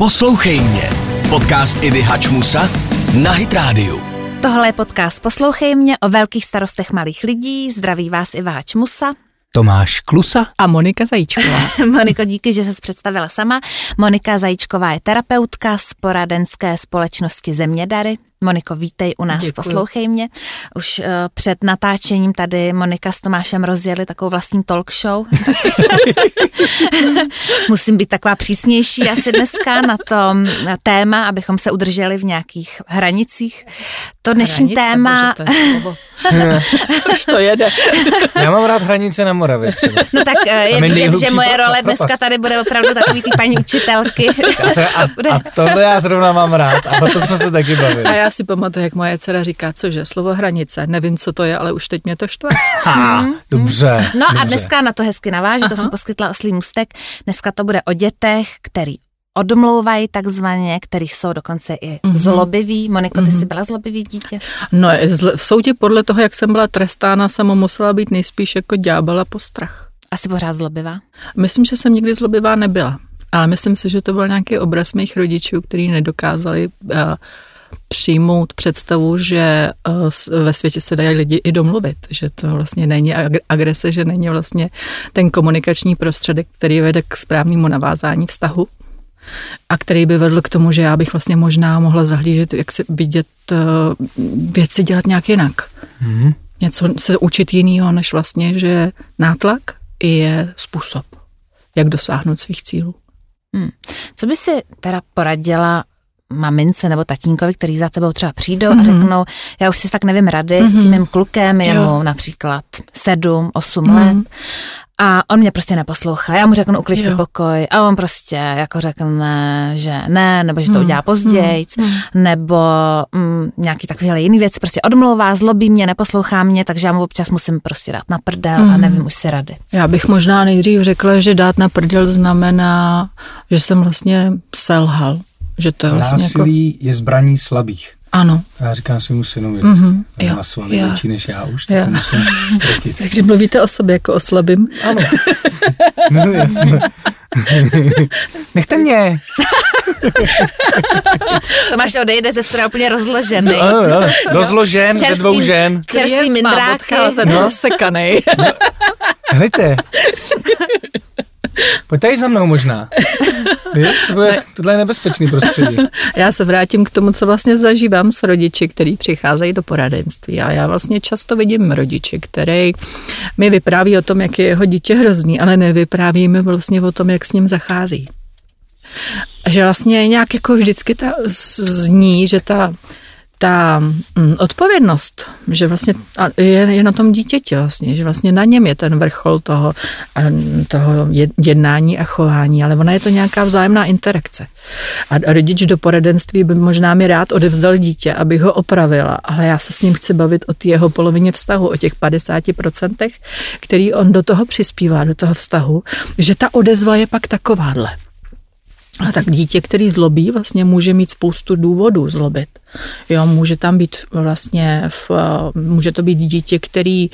Poslouchej mě. Podcast Ivy Hačmusa na Hit Radio. Tohle je podcast Poslouchej mě o velkých starostech malých lidí. Zdraví vás Iva Hačmusa. Tomáš Klusa a Monika Zajíčková. Moniko, díky, že se představila sama. Monika Zajíčková je terapeutka z poradenské společnosti Zemědary. Moniko, vítej u nás, Děkuji. poslouchej mě. Už uh, před natáčením tady Monika s Tomášem rozjeli takovou vlastní talk show. Musím být taková přísnější asi dneska na to na téma, abychom se udrželi v nějakých hranicích. To dnešní Hranice, téma... Bože, to Už to jede. Já mám rád hranice na Moravě třeba. No tak uh, je vidět, že moje role dneska tady bude opravdu takový ty paní učitelky. A, a, a tohle já zrovna mám rád a to jsme se taky bavili. A já si pamatuju, jak moje dcera říká, cože, slovo hranice, nevím, co to je, ale už teď mě to štve. Ha, dobře. No dobře. a dneska na to hezky naváží, to jsem poskytla oslý mustek. Dneska to bude o dětech, který odmlouvají takzvaně, který jsou dokonce i mm-hmm. zlobiví. Moniko, ty mm-hmm. jsi byla zlobivý dítě? No, v soudě podle toho, jak jsem byla trestána, jsem musela být nejspíš jako ďábela postrach. Asi pořád zlobivá? Myslím, že jsem nikdy zlobivá nebyla. Ale myslím si, že to byl nějaký obraz mých rodičů, který nedokázali uh, přijmout představu, že uh, ve světě se dají lidi i domluvit, že to vlastně není agrese, že není vlastně ten komunikační prostředek, který vede k správnému navázání vztahu a který by vedl k tomu, že já bych vlastně možná mohla zahlížet, jak se vidět uh, věci dělat nějak jinak. Mm-hmm. Něco se učit jinýho, než vlastně, že nátlak je způsob, jak dosáhnout svých cílů. Hmm. Co by si teda poradila mamince nebo tatínkovi, který za tebou třeba přijdou mm-hmm. a mhm. řeknou, já už si fakt nevím rady mm-hmm. s tím mým klukem, je mu například sedm, osm mm-hmm. let a on mě prostě neposlouchá. Já mu řeknu uklid si pokoj a on prostě jako řekne, že ne, nebo že to mm, udělá později, mm. nebo mm, nějaký takovýhle jiný věc, prostě odmlouvá, zlobí mě, neposlouchá mě, takže já mu občas musím prostě dát na prdel mm. a nevím už si rady. Já bych možná nejdřív řekla, že dát na prdel znamená, že jsem vlastně selhal že to je vlastně Násilí jako... je zbraní slabých. Ano. Já říkám svým synovi vždycky. Mm-hmm. Já má svaly větší než já už, tak jo. musím Takže mluvíte o sobě jako o slabým. Ano. no, Nechte mě. Tomáš odejde ze strany úplně rozložený. No, ano, ano. Rozložen ze dvou žen. Čerstvý mindráky. No. Rozsekanej. Hlejte. Pojď tady za mnou možná. Víš, to bude, tohle je nebezpečný prostředí. Já se vrátím k tomu, co vlastně zažívám s rodiči, kteří přicházejí do poradenství. A já vlastně často vidím rodiče, který mi vypráví o tom, jak je jeho dítě hrozný, ale nevypráví mi vlastně o tom, jak s ním zachází. Že vlastně nějak jako vždycky ta zní, že ta ta mm, odpovědnost, že vlastně je, je na tom dítěti vlastně, že vlastně na něm je ten vrchol toho, toho jednání a chování, ale ona je to nějaká vzájemná interakce. A rodič do poradenství by možná mi rád odevzdal dítě, abych ho opravila, ale já se s ním chci bavit o jeho polovině vztahu, o těch 50%, který on do toho přispívá, do toho vztahu, že ta odezva je pak takováhle. A tak dítě, který zlobí, vlastně může mít spoustu důvodů zlobit. Jo, může tam být vlastně, v, může to být dítě, který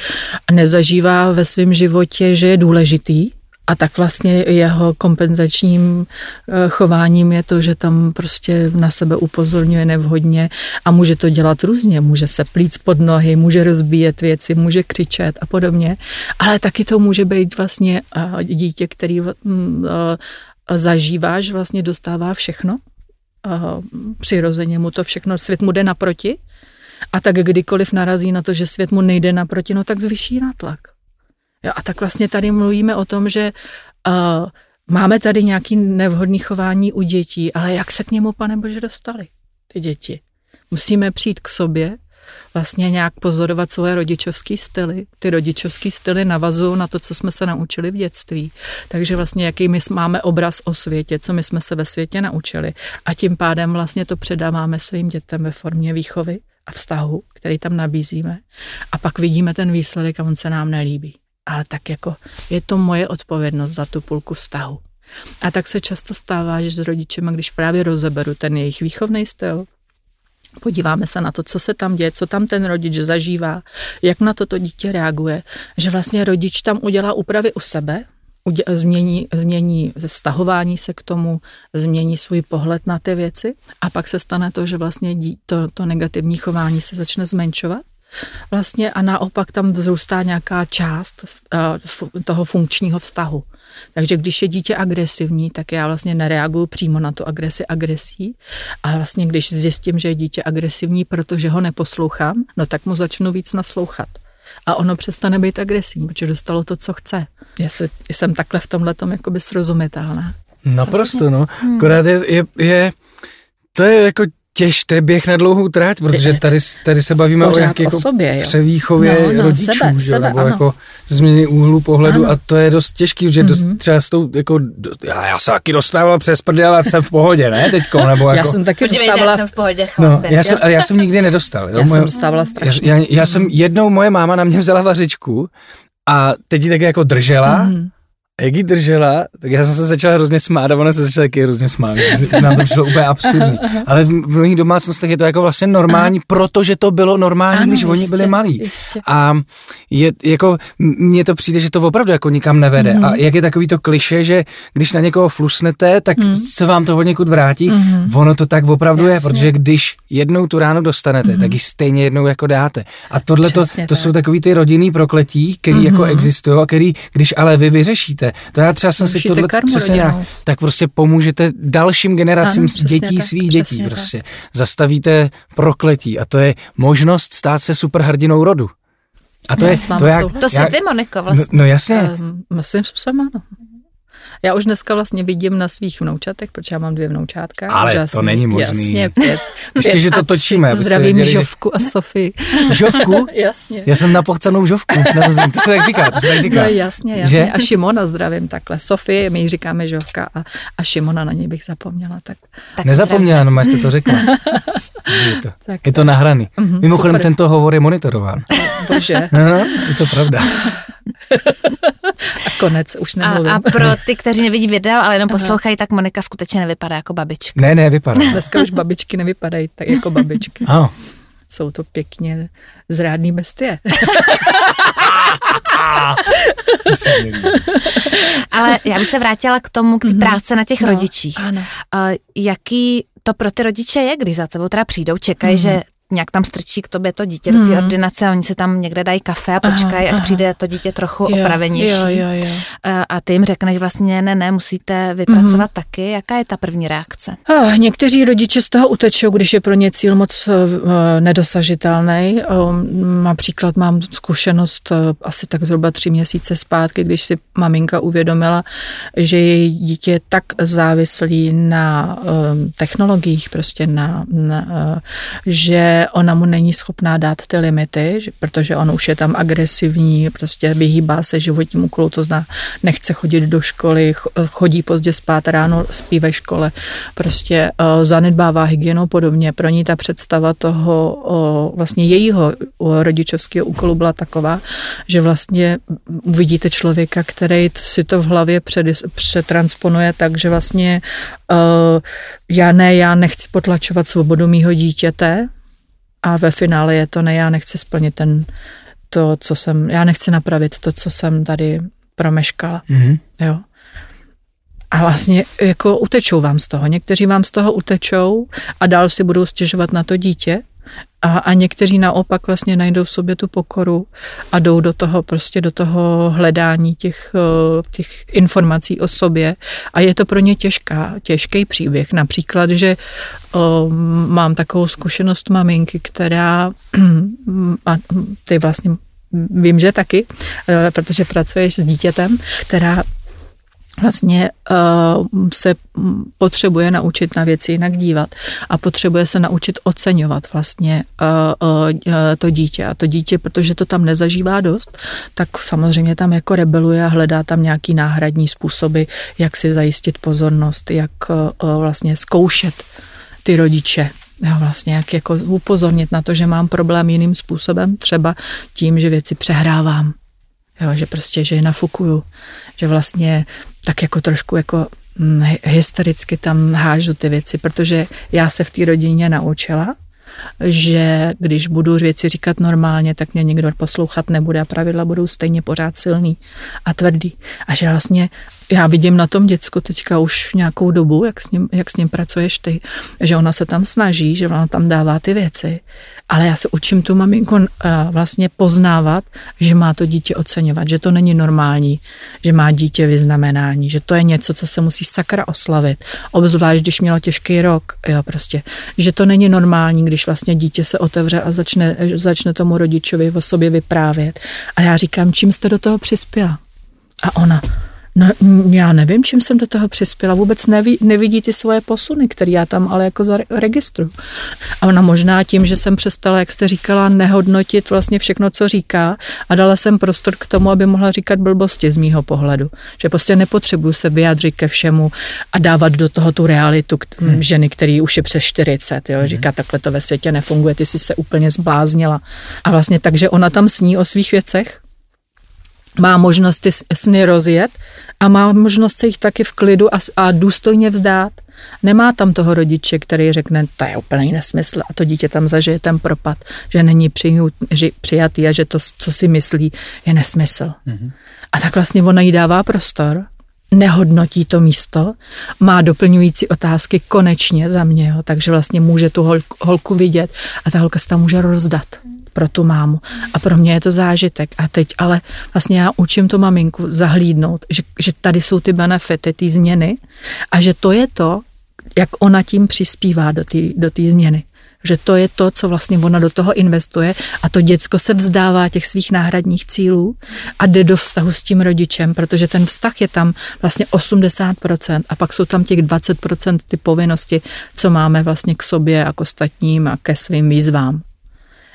nezažívá ve svém životě, že je důležitý, a tak vlastně jeho kompenzačním eh, chováním je to, že tam prostě na sebe upozorňuje nevhodně a může to dělat různě. Může se plít pod nohy, může rozbíjet věci, může křičet a podobně. Ale taky to může být vlastně eh, dítě, který mm, eh, zažívá, že vlastně dostává všechno, přirozeně mu to všechno, svět mu jde naproti a tak kdykoliv narazí na to, že svět mu nejde naproti, no tak zvyší nátlak. Jo, a tak vlastně tady mluvíme o tom, že uh, máme tady nějaký nevhodný chování u dětí, ale jak se k němu, pane Bože, dostali ty děti? Musíme přijít k sobě vlastně nějak pozorovat svoje rodičovské styly. Ty rodičovské styly navazují na to, co jsme se naučili v dětství. Takže vlastně jaký my máme obraz o světě, co my jsme se ve světě naučili. A tím pádem vlastně to předáváme svým dětem ve formě výchovy a vztahu, který tam nabízíme. A pak vidíme ten výsledek a on se nám nelíbí. Ale tak jako je to moje odpovědnost za tu půlku vztahu. A tak se často stává, že s rodičema, když právě rozeberu ten jejich výchovný styl, podíváme se na to, co se tam děje, co tam ten rodič zažívá, jak na to to dítě reaguje, že vlastně rodič tam udělá úpravy u sebe, změní, změní stahování se k tomu, změní svůj pohled na ty věci a pak se stane to, že vlastně dí- to, to negativní chování se začne zmenšovat vlastně a naopak tam vzrůstá nějaká část eh, toho funkčního vztahu. Takže když je dítě agresivní, tak já vlastně nereaguju přímo na tu agresi agresí, a vlastně když zjistím, že je dítě agresivní, protože ho neposlouchám, no tak mu začnu víc naslouchat. A ono přestane být agresivní, protože dostalo to, co chce. Já se, jsem takhle v tomhle tom jakoby srozumitelná. Naprosto, no. Akorát je, je, je, to je jako těž, to je běh na dlouhou tráť, protože tady, tady se bavíme o Pořád nějaké o jako sobě, jo. převýchově No, no, rodičů, sebe, že, sebe, nebo ano. jako změny úhlu pohledu Ano. a to je dost těžký, že dost, Mhm. třeba s tou, jako, já, já jsem taky dostával přes prdel a jsem v pohodě, ne, teďko, nebo jako, Já jsem taky Podívejte, dostávala, jak jsem v pohodě no, chlapi. já jsem, ale já jsem nikdy nedostal. Jo, já moje- jsem dostávala já, strašně. já, já jsem jednou, moje máma na mě vzala vařičku a teď ji tak jako držela Mhm. Jak ji držela, tak já jsem se začal hrozně smát a ona se začala taky hrozně smát. Nám to přišlo úplně absurdní. Ale v v mnohých domácnostech je to jako vlastně normální, protože to bylo normální, Ano, když oni jistě, byli malí. jistě. A je jako, mně to přijde, že to opravdu jako nikam nevede. Mhm. A jak je takový to kliše, že když na někoho flusnete, tak se vám to od někud vrátí. Ono to tak opravdu je, Mhm. Jasně. protože když jednou tu ránu dostanete, tak ji stejně jednou jako dáte. A tohle to, to tak. jsou takový ty rodinný prokletí, který jako existují a který, když ale vy vyřešíte, to já třeba jsem si tohle přesně rodinou. tak, tak prostě pomůžete dalším generacím Ano, dětí, tak, svých dětí tak. prostě. Zastavíte prokletí a to je možnost stát se superhrdinou rodu. A to Já je, to jak. To jsi jak, ty, Moniko, no, vlastně. no jasně, Um, svým způsobem ano. Já už dneska vlastně vidím na svých vnoučatech, protože já mám dvě vnoučátka. Ale to úžasný, není možný. Jasně, pět. Ještě, pět že to točíme, Zdravím věděli, že- Žovku a Sofii. žovku, jasně. já jsem na pochcanou žovku, narození. to se tak říká, to se tak říká. No jasně, jasně. Že? A Šimona zdravím takhle. Sofie, my jí říkáme Žovka a, a Šimona na něj bych zapomněla. Tak, Tak Nezapomněla, no jste to řekla. Je to, Tak je to nahraný. Mhm, Mimochodem, super. tento hovor je monitorován. bože, no, je to pravda. A konec, už A, nemluvím. a pro ty, kteří nevidí video, ale jenom poslouchají, tak Monika skutečně nevypadá jako babička. Ne, ne, vypadá. Dneska už babičky nevypadají tak jako babičky. Ano. Jsou to pěkně zrádný bestie. To. Ale já bych se vrátila k tomu, k té práce na těch No, rodičích. ano. A jaký to pro ty rodiče je, když za tebou teda přijdou, čekají, Mhm. že nějak tam strčí k tobě to dítě do té ordinace a oni si tam někde dají kafe a počkají, až aha. přijde to dítě trochu Jo, opravenější. Jo, jo, jo. A- ty jim řekneš vlastně, ne, ne, musíte vypracovat taky. Jaká je ta první reakce? Ah, někteří rodiče z toho utečou, když je pro ně cíl moc uh, nedosažitelný. Um, například mám zkušenost uh, asi tak zhruba tři měsíce zpátky, když si maminka uvědomila, že její dítě je tak závislý na um, technologiích, prostě na, na uh, že ona mu není schopná dát ty limity, že, protože on už je tam agresivní, prostě vyhýbá se životnímu úkolu, to zná, nechce chodit do školy, ch- chodí pozdě spát, ráno spí ve škole, prostě uh, zanedbává hygienu podobně. Pro ní ta představa toho uh, vlastně jejího uh, rodičovského úkolu byla taková, že vlastně uvidíte člověka, který si to v hlavě před, přetransponuje tak, že vlastně uh, já ne, já nechci potlačovat svobodu mýho dítěte, a ve finále je to ne, já nechci splnit ten, to, co jsem, já nechci napravit to, co jsem tady promeškala. Mhm. Jo. A vlastně jako utečou vám z toho. Někteří vám z toho utečou a dál si budou stěžovat na to dítě a, a někteří naopak vlastně najdou v sobě tu pokoru a jdou do toho prostě do toho hledání těch, eh, těch informací o sobě a je to pro ně těžká, těžký příběh. Například, že o, mám takovou zkušenost maminky, která a ty vlastně vím, že taky, eh, protože pracuješ s dítětem, která vlastně uh, se potřebuje naučit na věci jinak dívat a potřebuje se naučit oceňovat vlastně uh, uh, to dítě. A to dítě, protože to tam nezažívá dost, tak samozřejmě tam jako rebeluje a hledá tam nějaký náhradní způsoby, jak si zajistit pozornost, jak vlastně zkoušet ty rodiče. Jo, vlastně jak jako upozornit na to, že mám problém jiným způsobem, třeba tím, že věci přehrávám. Jo, že prostě, že je nafukuju, že vlastně tak jako trošku jako hm, hystericky tam hážu ty věci, protože já se v té rodině naučila, že když budu věci říkat normálně, tak mě nikdo poslouchat nebude a pravidla budou stejně pořád silný a tvrdý. A že vlastně já vidím na tom děcku teďka už nějakou dobu, jak s, ním, jak s ním pracuješ ty, že ona se tam snaží, že ona tam dává ty věci, ale já se učím tu maminku uh, vlastně poznávat, že má to dítě oceňovat, že to není normální, že má dítě vyznamenání, že to je něco, co se musí sakra oslavit, obzvlášť, když mělo těžký rok, jo, prostě, že to není normální, když vlastně dítě se otevře a začne, začne tomu rodičovi o sobě vyprávět. A já říkám, čím jste do toho přispěla? A ona, No, já nevím, čím jsem do toho přispěla. Vůbec neví, nevidí ty svoje posuny, které já tam ale jako zaregistruju. A ona možná tím, že jsem přestala, jak jste říkala, nehodnotit vlastně všechno, co říká a dala jsem prostor k tomu, aby mohla říkat blbosti z mýho pohledu. Že prostě nepotřebuju se vyjádřit ke všemu a dávat do toho tu realitu hmm. ženy, který už je přes 40. Jo? Hmm. Říká, takhle to ve světě nefunguje, ty jsi se úplně zbláznila. A vlastně takže ona tam sní o svých věcech, má možnost ty sny rozjet a má možnost se jich taky v klidu a, a důstojně vzdát. Nemá tam toho rodiče, který řekne, to je úplný nesmysl a to dítě tam zažije ten propad, že není přijatý a že to, co si myslí, je nesmysl. Mm-hmm. A tak vlastně ona jí dává prostor, nehodnotí to místo, má doplňující otázky konečně za mě, jo, takže vlastně může tu holku vidět a ta holka se tam může rozdat pro tu mámu. A pro mě je to zážitek. A teď ale vlastně já učím tu maminku zahlídnout, že, že tady jsou ty benefity, ty změny a že to je to, jak ona tím přispívá do té do změny že to je to, co vlastně ona do toho investuje a to děcko se vzdává těch svých náhradních cílů a jde do vztahu s tím rodičem, protože ten vztah je tam vlastně 80% a pak jsou tam těch 20% ty povinnosti, co máme vlastně k sobě a k ostatním a ke svým výzvám.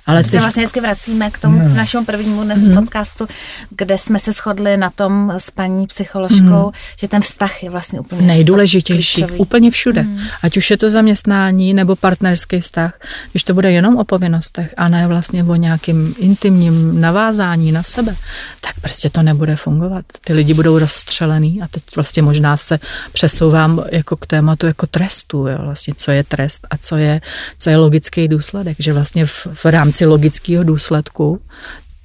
Ale teď... se vlastně hezky vracíme k tomu no. našemu prvnímu dnes mm. podcastu, kde jsme se shodli na tom s paní psycholožkou, mm. že ten vztah je vlastně úplně nejdůležitější, klíčový. úplně všude. Mm. Ať už je to zaměstnání nebo partnerský vztah, když to bude jenom o povinnostech a ne vlastně o nějakým intimním navázání na sebe, tak prostě to nebude fungovat. Ty lidi budou rozstřelený a teď vlastně možná se přesouvám jako k tématu jako trestu, jo, vlastně co je trest a co je, co je logický důsledek, že vlastně v, v rámci rámci logického důsledku,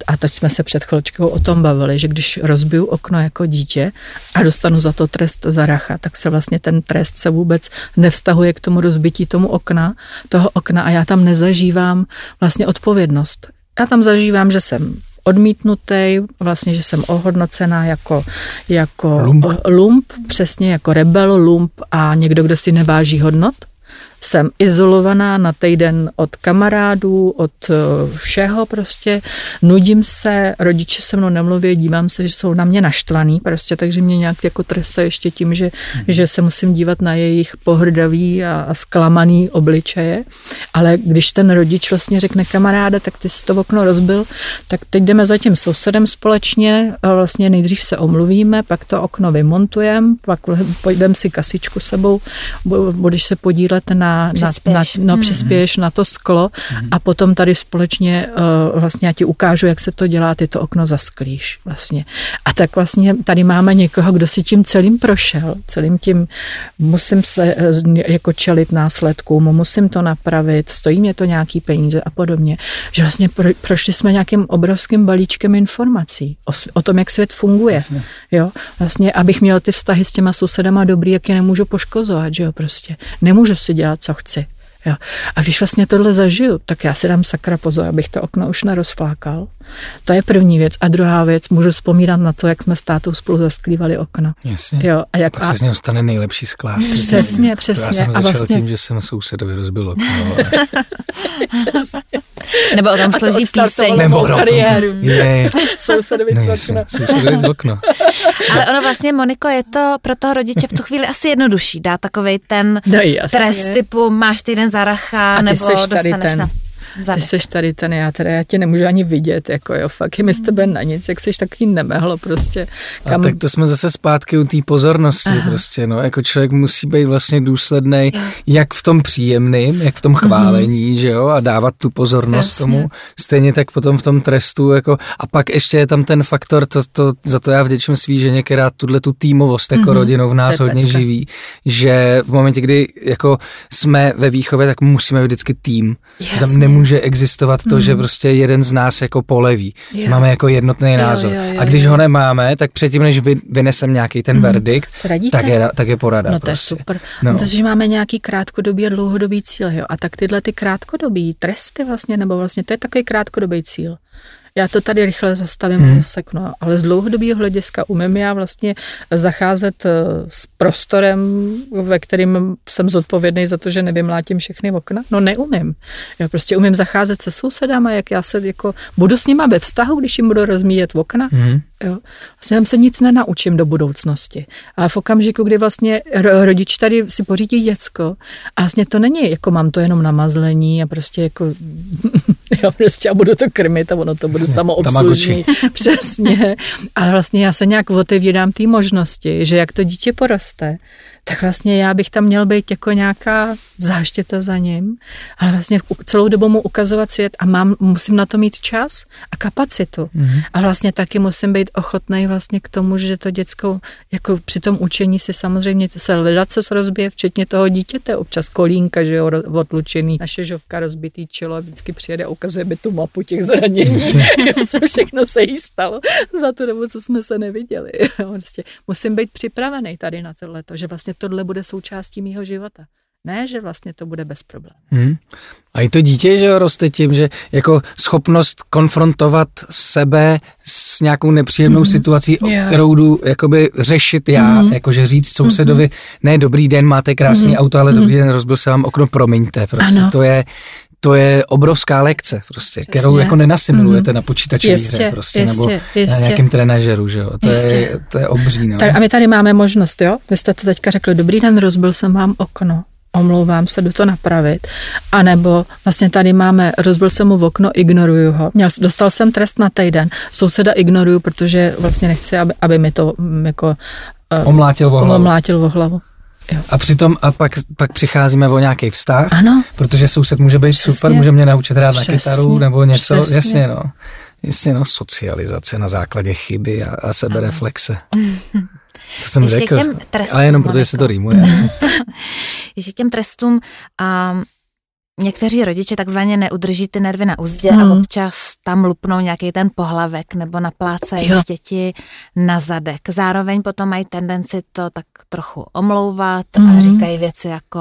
a teď jsme se před chvíličkou o tom bavili, že když rozbiju okno jako dítě a dostanu za to trest za racha, tak se vlastně ten trest se vůbec nevztahuje k tomu rozbití tomu okna, toho okna a já tam nezažívám vlastně odpovědnost. Já tam zažívám, že jsem odmítnutý, vlastně, že jsem ohodnocená jako, jako lump. lump, přesně jako rebel, lump a někdo, kdo si neváží hodnot jsem izolovaná na týden od kamarádů, od eh, všeho prostě, nudím se, rodiče se mnou nemluví, dívám se, že jsou na mě naštvaný prostě, takže mě nějak jako tresa ještě tím, že, mm. že se musím dívat na jejich pohrdavý a, a zklamaný obličeje, ale když ten rodič vlastně řekne kamaráda, tak ty si to okno rozbil, tak teď jdeme za tím sousedem společně, vlastně nejdřív se omluvíme, pak to okno vymontujeme, pak půjdeme si kasičku sebou, budeš se podílet na na, přispěješ. na, na, no, hmm. přispěješ na to sklo hmm. a potom tady společně uh, vlastně já ti ukážu, jak se to dělá, ty to okno zasklíš vlastně. A tak vlastně tady máme někoho, kdo si tím celým prošel, celým tím musím se uh, jako čelit následkům, musím to napravit, stojí mě to nějaký peníze a podobně. Že vlastně pro, prošli jsme nějakým obrovským balíčkem informací o, o tom, jak svět funguje. Vlastně. Jo, vlastně, abych měl ty vztahy s těma sousedama dobrý, jak je nemůžu poškozovat, že jo, prostě. Nemůžu si dělat, co chci. Jo. A když vlastně tohle zažiju, tak já si dám sakra pozor, abych to okno už nerozflákal. To je první věc. A druhá věc, můžu vzpomínat na to, jak jsme s tátou spolu zasklívali okno. Jasně. Jo, a jak, Pak a... se z něho stane nejlepší sklář. Přesně, přesně. To já jsem a vlastně... tím, že jsem sousedovi rozbil okno. Ale... Nebo o tom složí píseň. Nebo o tom. Je. Sousedovi z okna. Sousedovi z okna. ale ono vlastně, Moniko, je to pro toho rodiče v tu chvíli asi jednodušší. Dá takovej ten no, trest typu máš týden za racha, nebo dostaneš ten. na Zadek. Ty jsi tady ten, já teda, já tě nemůžu ani vidět, jako jo, fakt je mi z tebe na nic, jak jsi takový nemehlo prostě. Kam... A tak to jsme zase zpátky u té pozornosti Aha. prostě, no, jako člověk musí být vlastně důsledný, jak v tom příjemným, jak v tom chválení, mm-hmm. že jo, a dávat tu pozornost Jasně. tomu, stejně tak potom v tom trestu, jako, a pak ještě je tam ten faktor, to, to, za to já vděčím svý ženě, která tuhle tu týmovost jako mm-hmm. rodinou v nás hodně živí, že v momentě, kdy jako jsme ve výchově, tak musíme vždycky tým. Jasně. Tam nemůže existovat to, mm. že prostě jeden z nás jako poleví. Jo. Máme jako jednotný názor. Jo, jo, jo, a když jo. ho nemáme, tak předtím, než vy, vynesem nějaký ten mm. verdikt, tak je, tak je porada. No to prostě. je super. No. Takže máme nějaký krátkodobý a dlouhodobý cíl. Jo? A tak tyhle ty krátkodobý tresty vlastně, nebo vlastně to je takový krátkodobý cíl. Já to tady rychle zastavím hmm. a zaseknu, ale z dlouhodobého hlediska umím já vlastně zacházet eh, s prostorem, ve kterým jsem zodpovědný za to, že nevymlátím všechny okna? No neumím. Já prostě umím zacházet se sousedama, jak já se jako budu s nima ve vztahu, když jim budu rozmíjet okna. Hmm. Jo. Vlastně se nic nenaučím do budoucnosti. Ale v okamžiku, kdy vlastně rodič tady si pořídí děcko a vlastně to není, jako mám to jenom na mazlení a prostě jako já prostě a budu to krmit a ono to bude samoobslužný. Přesně. Ale vlastně já se nějak otevírám té možnosti, že jak to dítě poroste, tak vlastně já bych tam měl být jako nějaká záštěta za ním, ale vlastně celou dobu mu ukazovat svět a mám, musím na to mít čas a kapacitu. Mm-hmm. A vlastně taky musím být ochotný vlastně k tomu, že to děcko, jako při tom učení si samozřejmě se hledat, co se rozbije, včetně toho dítěte, občas kolínka, že jo, odlučený, naše žovka rozbitý čelo, vždycky přijede a ukazuje mi tu mapu těch zranění, co všechno se jí stalo za to dobu, co jsme se neviděli. Prostě musím být připravený tady na tohle, že vlastně tohle bude součástí mýho života. Ne, že vlastně to bude bez problémů. Hmm. A i to dítě, že roste tím, že jako schopnost konfrontovat sebe s nějakou nepříjemnou mm-hmm. situací, yeah. kterou jdu jakoby řešit já, mm-hmm. jakože říct sousedovi, mm-hmm. ne, dobrý den, máte krásný mm-hmm. auto, ale dobrý mm-hmm. den, rozbil se vám okno, promiňte, prostě ano. to je, to je obrovská lekce, prostě, Přesně. kterou jako nenasimilujete mm. na počítačové hře, prostě, jistě, nebo jistě. na nějakém trenažeru, že jo. To je, to je obří, no. Tak a my tady máme možnost, jo. Vy jste to teďka řekli, dobrý den, rozbil jsem vám okno omlouvám se, jdu to napravit. A nebo vlastně tady máme, rozbil jsem mu v okno, ignoruju ho. Měl, dostal jsem trest na týden, souseda ignoruju, protože vlastně nechci, aby, aby mi to jako uh, omlátil o hlavu. Omlátil o hlavu. Jo. A přitom a pak, pak přicházíme o nějaký vztah, ano. protože soused může být Přesně. super, může mě naučit hrát Přesně. na kytaru nebo něco, Přesně. jasně no. Jasně no, socializace na základě chyby a, a sebereflexe. To jsem Ještě řekl, trestům, ale jenom protože se to rýmuje. Ještě k těm trestům, um, někteří rodiče takzvaně neudrží ty nervy na úzdě hmm. a občas tam lupnou nějaký ten pohlavek nebo naplácají jo. děti na zadek. Zároveň potom mají tendenci to tak trochu omlouvat hmm. a říkají věci jako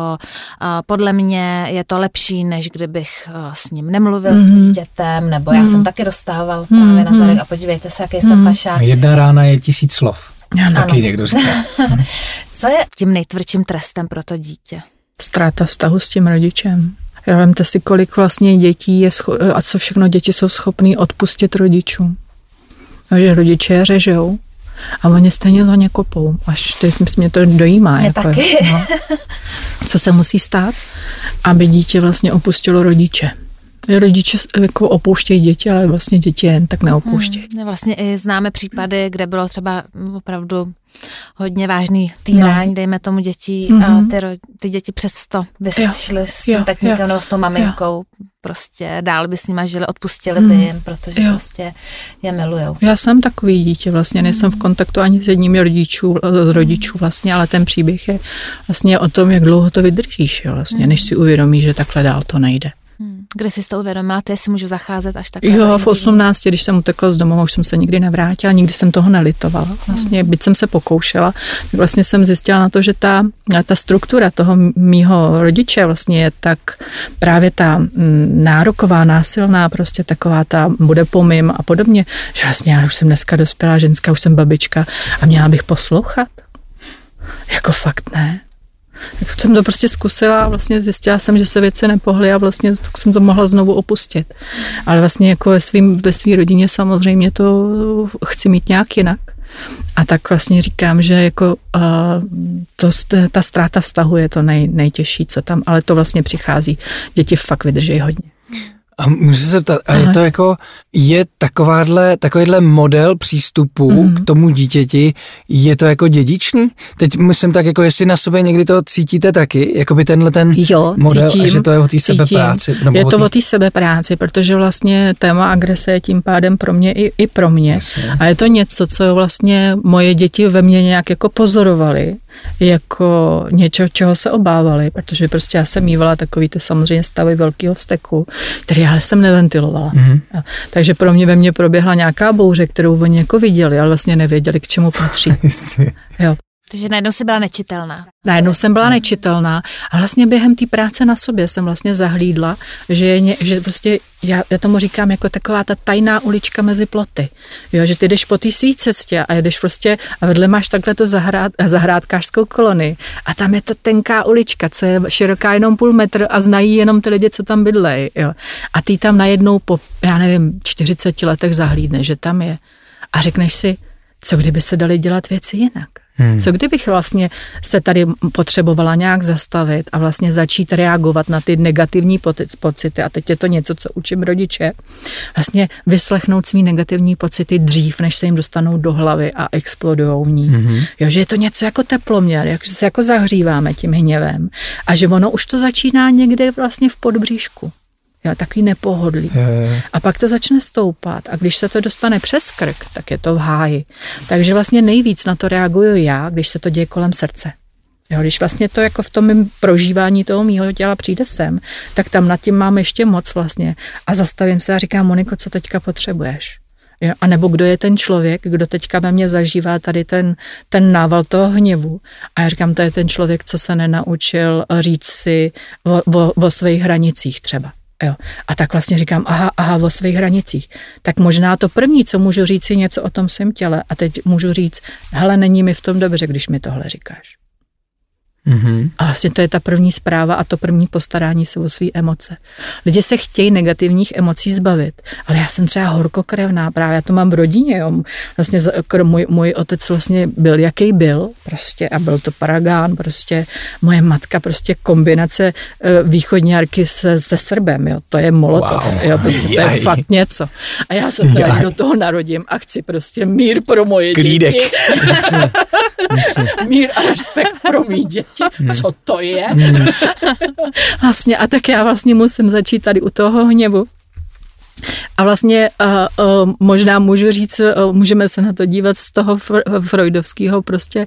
uh, podle mě je to lepší, než kdybych uh, s ním nemluvil hmm. s tím dítětem, nebo hmm. já jsem taky dostával hmm. právě na zadek a podívejte se, jaký hmm. jsem pašák. Jedna rána je tisíc slov. Ano. Taky někdo říká. Co je tím nejtvrdším trestem pro to dítě? Ztráta vztahu s tím rodičem. Já vemte si, kolik vlastně dětí je scho- a co všechno děti jsou schopní odpustit rodičům. Že rodiče je řežou a oni stejně za ně kopou. Až teď mě to dojímá. Mě jako, taky. No. Co se musí stát, aby dítě vlastně opustilo rodiče. Rodiče jako opouštějí děti, ale vlastně děti jen tak neopouštějí. Hmm, vlastně i známe případy, kde bylo třeba opravdu hodně vážný týrání, no. dejme tomu dětí mm-hmm. a mhm. ty, ty děti přesto vyšly s tím tatínkem nebo s tou maminkou, jo. prostě dál by s nima žili, odpustili mm. by jim, protože jo. prostě je milujou. Já jsem takový dítě, vlastně nejsem v kontaktu ani s jedním rodičů, z rodičů vlastně, ale ten příběh je vlastně o tom, jak dlouho to vydržíš, jo, vlastně, mm. než si uvědomíš, že takhle dál to nejde. Hmm. Kde jsi to uvědomila, ty si můžu zacházet až tak. Jo, v 18, když jsem utekla z domova, už jsem se nikdy nevrátila, nikdy jsem toho nelitovala. Vlastně, byť jsem se pokoušela, tak vlastně jsem zjistila na to, že ta, ta struktura toho mýho rodiče vlastně je tak právě ta nároková, násilná, prostě taková ta bude pomím a podobně, že vlastně já už jsem dneska dospělá ženská, už jsem babička a měla bych poslouchat. Jako fakt ne. Tak jsem to prostě zkusila a vlastně zjistila jsem, že se věci nepohly a vlastně tak jsem to mohla znovu opustit. Ale vlastně jako ve, svým, ve svý rodině samozřejmě to chci mít nějak jinak. A tak vlastně říkám, že jako uh, to, ta ztráta vztahu je to nej, nejtěžší, co tam, ale to vlastně přichází. Děti fakt vydrží hodně. A můžu se zeptat, a je to jako, je takováhle, takovýhle model přístupu mm. k tomu dítěti, je to jako dědičný? Teď myslím tak, jako jestli na sobě někdy to cítíte taky, jako by tenhle ten jo, model, cítím, a že to je o té sebepráci. Nebo je to o té sebepráci, protože vlastně téma agrese je tím pádem pro mě i, i pro mě. Jasně. A je to něco, co vlastně moje děti ve mně nějak jako pozorovali, jako něco, čeho se obávali, protože prostě já jsem mývala takový ty samozřejmě stavy velkého vzteku, který já jsem neventilovala. Mm-hmm. Takže pro mě ve mně proběhla nějaká bouře, kterou oni jako viděli, ale vlastně nevěděli, k čemu patří. jo. Takže najednou si byla nečitelná. Najednou jsem byla nečitelná a vlastně během té práce na sobě jsem vlastně zahlídla, že, je, že prostě já, já tomu říkám jako taková ta tajná ulička mezi ploty. Jo, že ty jdeš po té své cestě a jdeš prostě a vedle máš takhle to zahrad, zahrádkářskou kolony a tam je ta tenká ulička, co je široká jenom půl metr a znají jenom ty lidi, co tam bydlejí. Jo. A ty tam najednou po, já nevím, 40 letech zahlídne, že tam je. A řekneš si, co kdyby se dali dělat věci jinak? Hmm. Co kdybych vlastně se tady potřebovala nějak zastavit a vlastně začít reagovat na ty negativní pocity, a teď je to něco, co učím rodiče, vlastně vyslechnout svý negativní pocity dřív, než se jim dostanou do hlavy a explodujou v ní. Hmm. Jo, že je to něco jako teploměr, jak se jako zahříváme tím hněvem a že ono už to začíná někde vlastně v podbříšku jo, takový nepohodlí. Je. A pak to začne stoupat a když se to dostane přes krk, tak je to v háji. Takže vlastně nejvíc na to reaguju já, když se to děje kolem srdce. Jo, když vlastně to jako v tom mým prožívání toho mýho těla přijde sem, tak tam nad tím mám ještě moc vlastně. A zastavím se a říkám, Moniko, co teďka potřebuješ? Jo, a nebo kdo je ten člověk, kdo teďka ve mně zažívá tady ten, ten nával toho hněvu. A já říkám, to je ten člověk, co se nenaučil říct si o, o, o svých hranicích třeba. Jo. A tak vlastně říkám, aha, aha, o svých hranicích. Tak možná to první, co můžu říct, je něco o tom svém těle. A teď můžu říct, hele, není mi v tom dobře, když mi tohle říkáš. Mm-hmm. A vlastně to je ta první zpráva a to první postarání se o své emoce. Lidi se chtějí negativních emocí zbavit, ale já jsem třeba horkokrevná, právě já to mám v rodině. Jo. Vlastně můj, můj otec vlastně byl, jaký byl, prostě a byl to paragán, prostě moje matka prostě kombinace e, východňárky se, se Srbem, jo. to je molotov, wow. jo, prostě to je fakt něco. A já se tady do toho narodím a chci prostě mír pro moje Klídek. děti. mír a respekt pro mý děti Hmm. co to je. Hmm. vlastně a tak já vlastně musím začít tady u toho hněvu. A vlastně možná můžu říct, můžeme se na to dívat z toho fr- freudovského prostě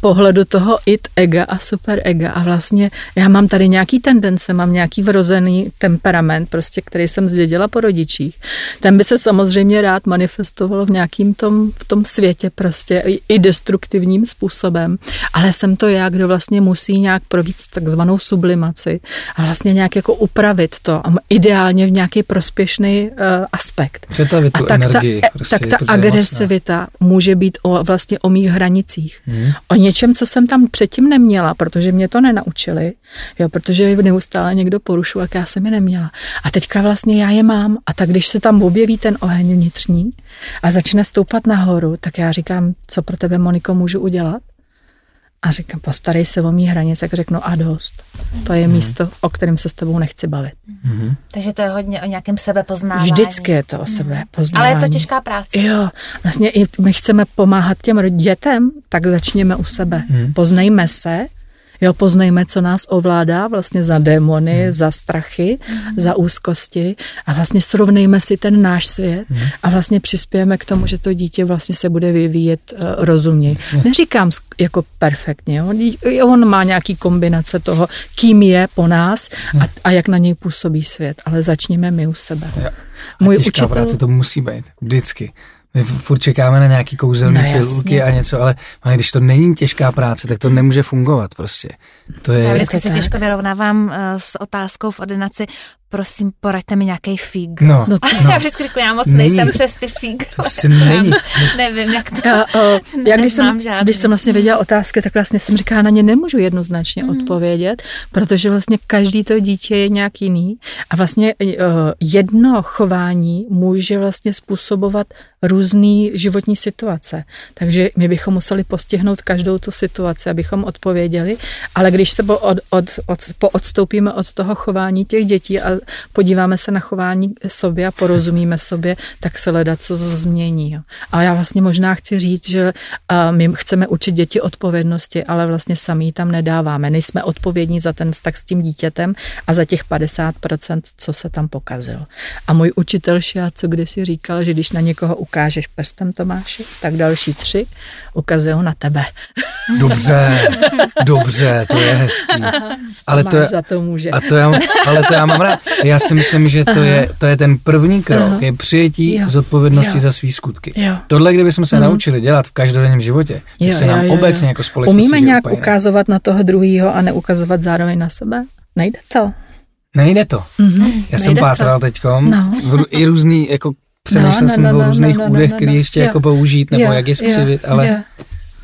pohledu toho it ega a super ega a vlastně já mám tady nějaký tendence, mám nějaký vrozený temperament, prostě, který jsem zdědila po rodičích. Ten by se samozřejmě rád manifestoval v nějakým tom, v tom světě prostě i destruktivním způsobem, ale jsem to já, kdo vlastně musí nějak províct takzvanou sublimaci a vlastně nějak jako upravit to a ideálně v nějaký prospěch prospěšný uh, aspekt. Přetavit tu a tak energii. Ta, prostě, tak ta agresivita může být o, vlastně o mých hranicích. Hmm. O něčem, co jsem tam předtím neměla, protože mě to nenaučili, jo, protože neustále někdo porušuje, jak já jsem je neměla. A teďka vlastně já je mám. A tak když se tam objeví ten oheň vnitřní a začne stoupat nahoru, tak já říkám, co pro tebe, Moniko, můžu udělat? A říkám, postarej se o mý hranice, tak řeknu a dost. To je mm. místo, o kterém se s tebou nechci bavit. Mm. Takže to je hodně o nějakém sebepoznávání. Vždycky je to o sebepoznávání. Ale je to těžká práce. Jo, vlastně i my chceme pomáhat těm dětem, tak začněme u sebe. Mm. Poznejme se, Jo, poznejme, co nás ovládá vlastně za démony, hmm. za strachy, hmm. za úzkosti a vlastně srovnejme si ten náš svět hmm. a vlastně přispějeme k tomu, že to dítě vlastně se bude vyvíjet uh, rozumněji. Neříkám jako perfektně, on, on má nějaký kombinace toho, kým je po nás a, a jak na něj působí svět, ale začněme my u sebe. Jo. A Můj těžká učitel... práce to musí být, vždycky. My furt čekáme na nějaký kouzelné no, pilulky a něco, ale když to není těžká práce, tak to nemůže fungovat prostě. To je... Já vždycky se těžko vyrovnávám uh, s otázkou v ordinaci, prosím, poraďte mi nějaký fíg. No, no, no. Já vždycky řeknu, já moc není. nejsem přes ty fíg. To si není. Nevím, jak to, já, uh, já když, jsem, žádný. když jsem vlastně věděla otázky, tak vlastně jsem říkala, na ně nemůžu jednoznačně mm. odpovědět, protože vlastně každý to dítě je nějak jiný a vlastně uh, jedno chování může vlastně způsobovat různé životní situace. Takže my bychom museli postihnout každou tu situaci, abychom odpověděli, ale když se po, od, od, od, po odstoupíme od toho chování těch dětí a podíváme se na chování sobě a porozumíme sobě, tak se leda co změní. Jo. A já vlastně možná chci říct, že my chceme učit děti odpovědnosti, ale vlastně sami tam nedáváme. Nejsme odpovědní za ten vztah s tím dítětem a za těch 50%, co se tam pokazilo. A můj učitel Šiaco kdysi říkal, že když na někoho ukážeš prstem Tomáši, tak další tři ukazují na tebe. Dobře, dobře, to je hezký. Ale to je, za to může. A to já, ale to já mám rád. Já si myslím, že to je, to je ten první krok, Aha. je přijetí jo. zodpovědnosti jo. za svý skutky. Jo. Tohle, kdybychom se mm. naučili dělat v každodenním životě, jo, se nám jo, jo, obecně jo. jako společnost Umíme nějak ukazovat na toho druhého a neukazovat zároveň na sebe? Nejde to. Nejde to. Mm-hmm, Já jsem pátral teďkom, no. i různý, jako přemýšlel no, no, jsem no, o různých no, no, údech, no, no, který ještě jo. jako použít, nebo jo, jak je skřivit, jo, ale... Jo.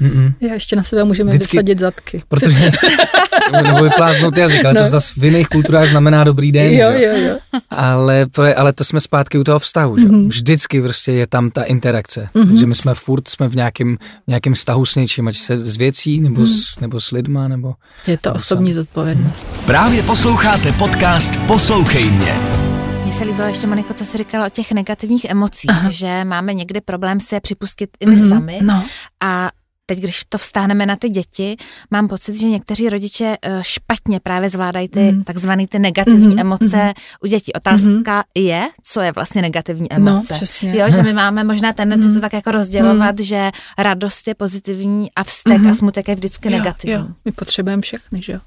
Mm-mm. Já ještě na sebe můžeme Vždycky, vysadit zadky. Protože, nebo vypláznout jazyk, ale no. to zase v jiných kulturách znamená dobrý den. Jo, jo, jo. Ale, ale to jsme zpátky u toho vztahu, že? Mm-hmm. Vždycky prostě je tam ta interakce. Mm-hmm. Takže my jsme furt jsme v nějakém, nějakém vztahu s něčím, ať se s věcí, nebo, mm-hmm. s, nebo s lidma, nebo... Je to osobní sám. zodpovědnost. Právě posloucháte podcast Poslouchej mě. Mně se líbilo ještě, Moniko, co jsi říkala o těch negativních emocích, Aha. že máme někdy problém si je připustit i my mm-hmm. sami. No. A teď, když to vstáhneme na ty děti, mám pocit, že někteří rodiče eh, špatně právě zvládají ty mm. takzvané ty negativní mm. emoce mm. u dětí. Otázka mm. je, co je vlastně negativní no, emoce. No, přesně. Jo, že my máme možná tendenci mm. to tak jako rozdělovat, mm. že radost je pozitivní a vztek mm. a smutek je vždycky jo, negativní. Jo. My potřebujeme všechny, že jo.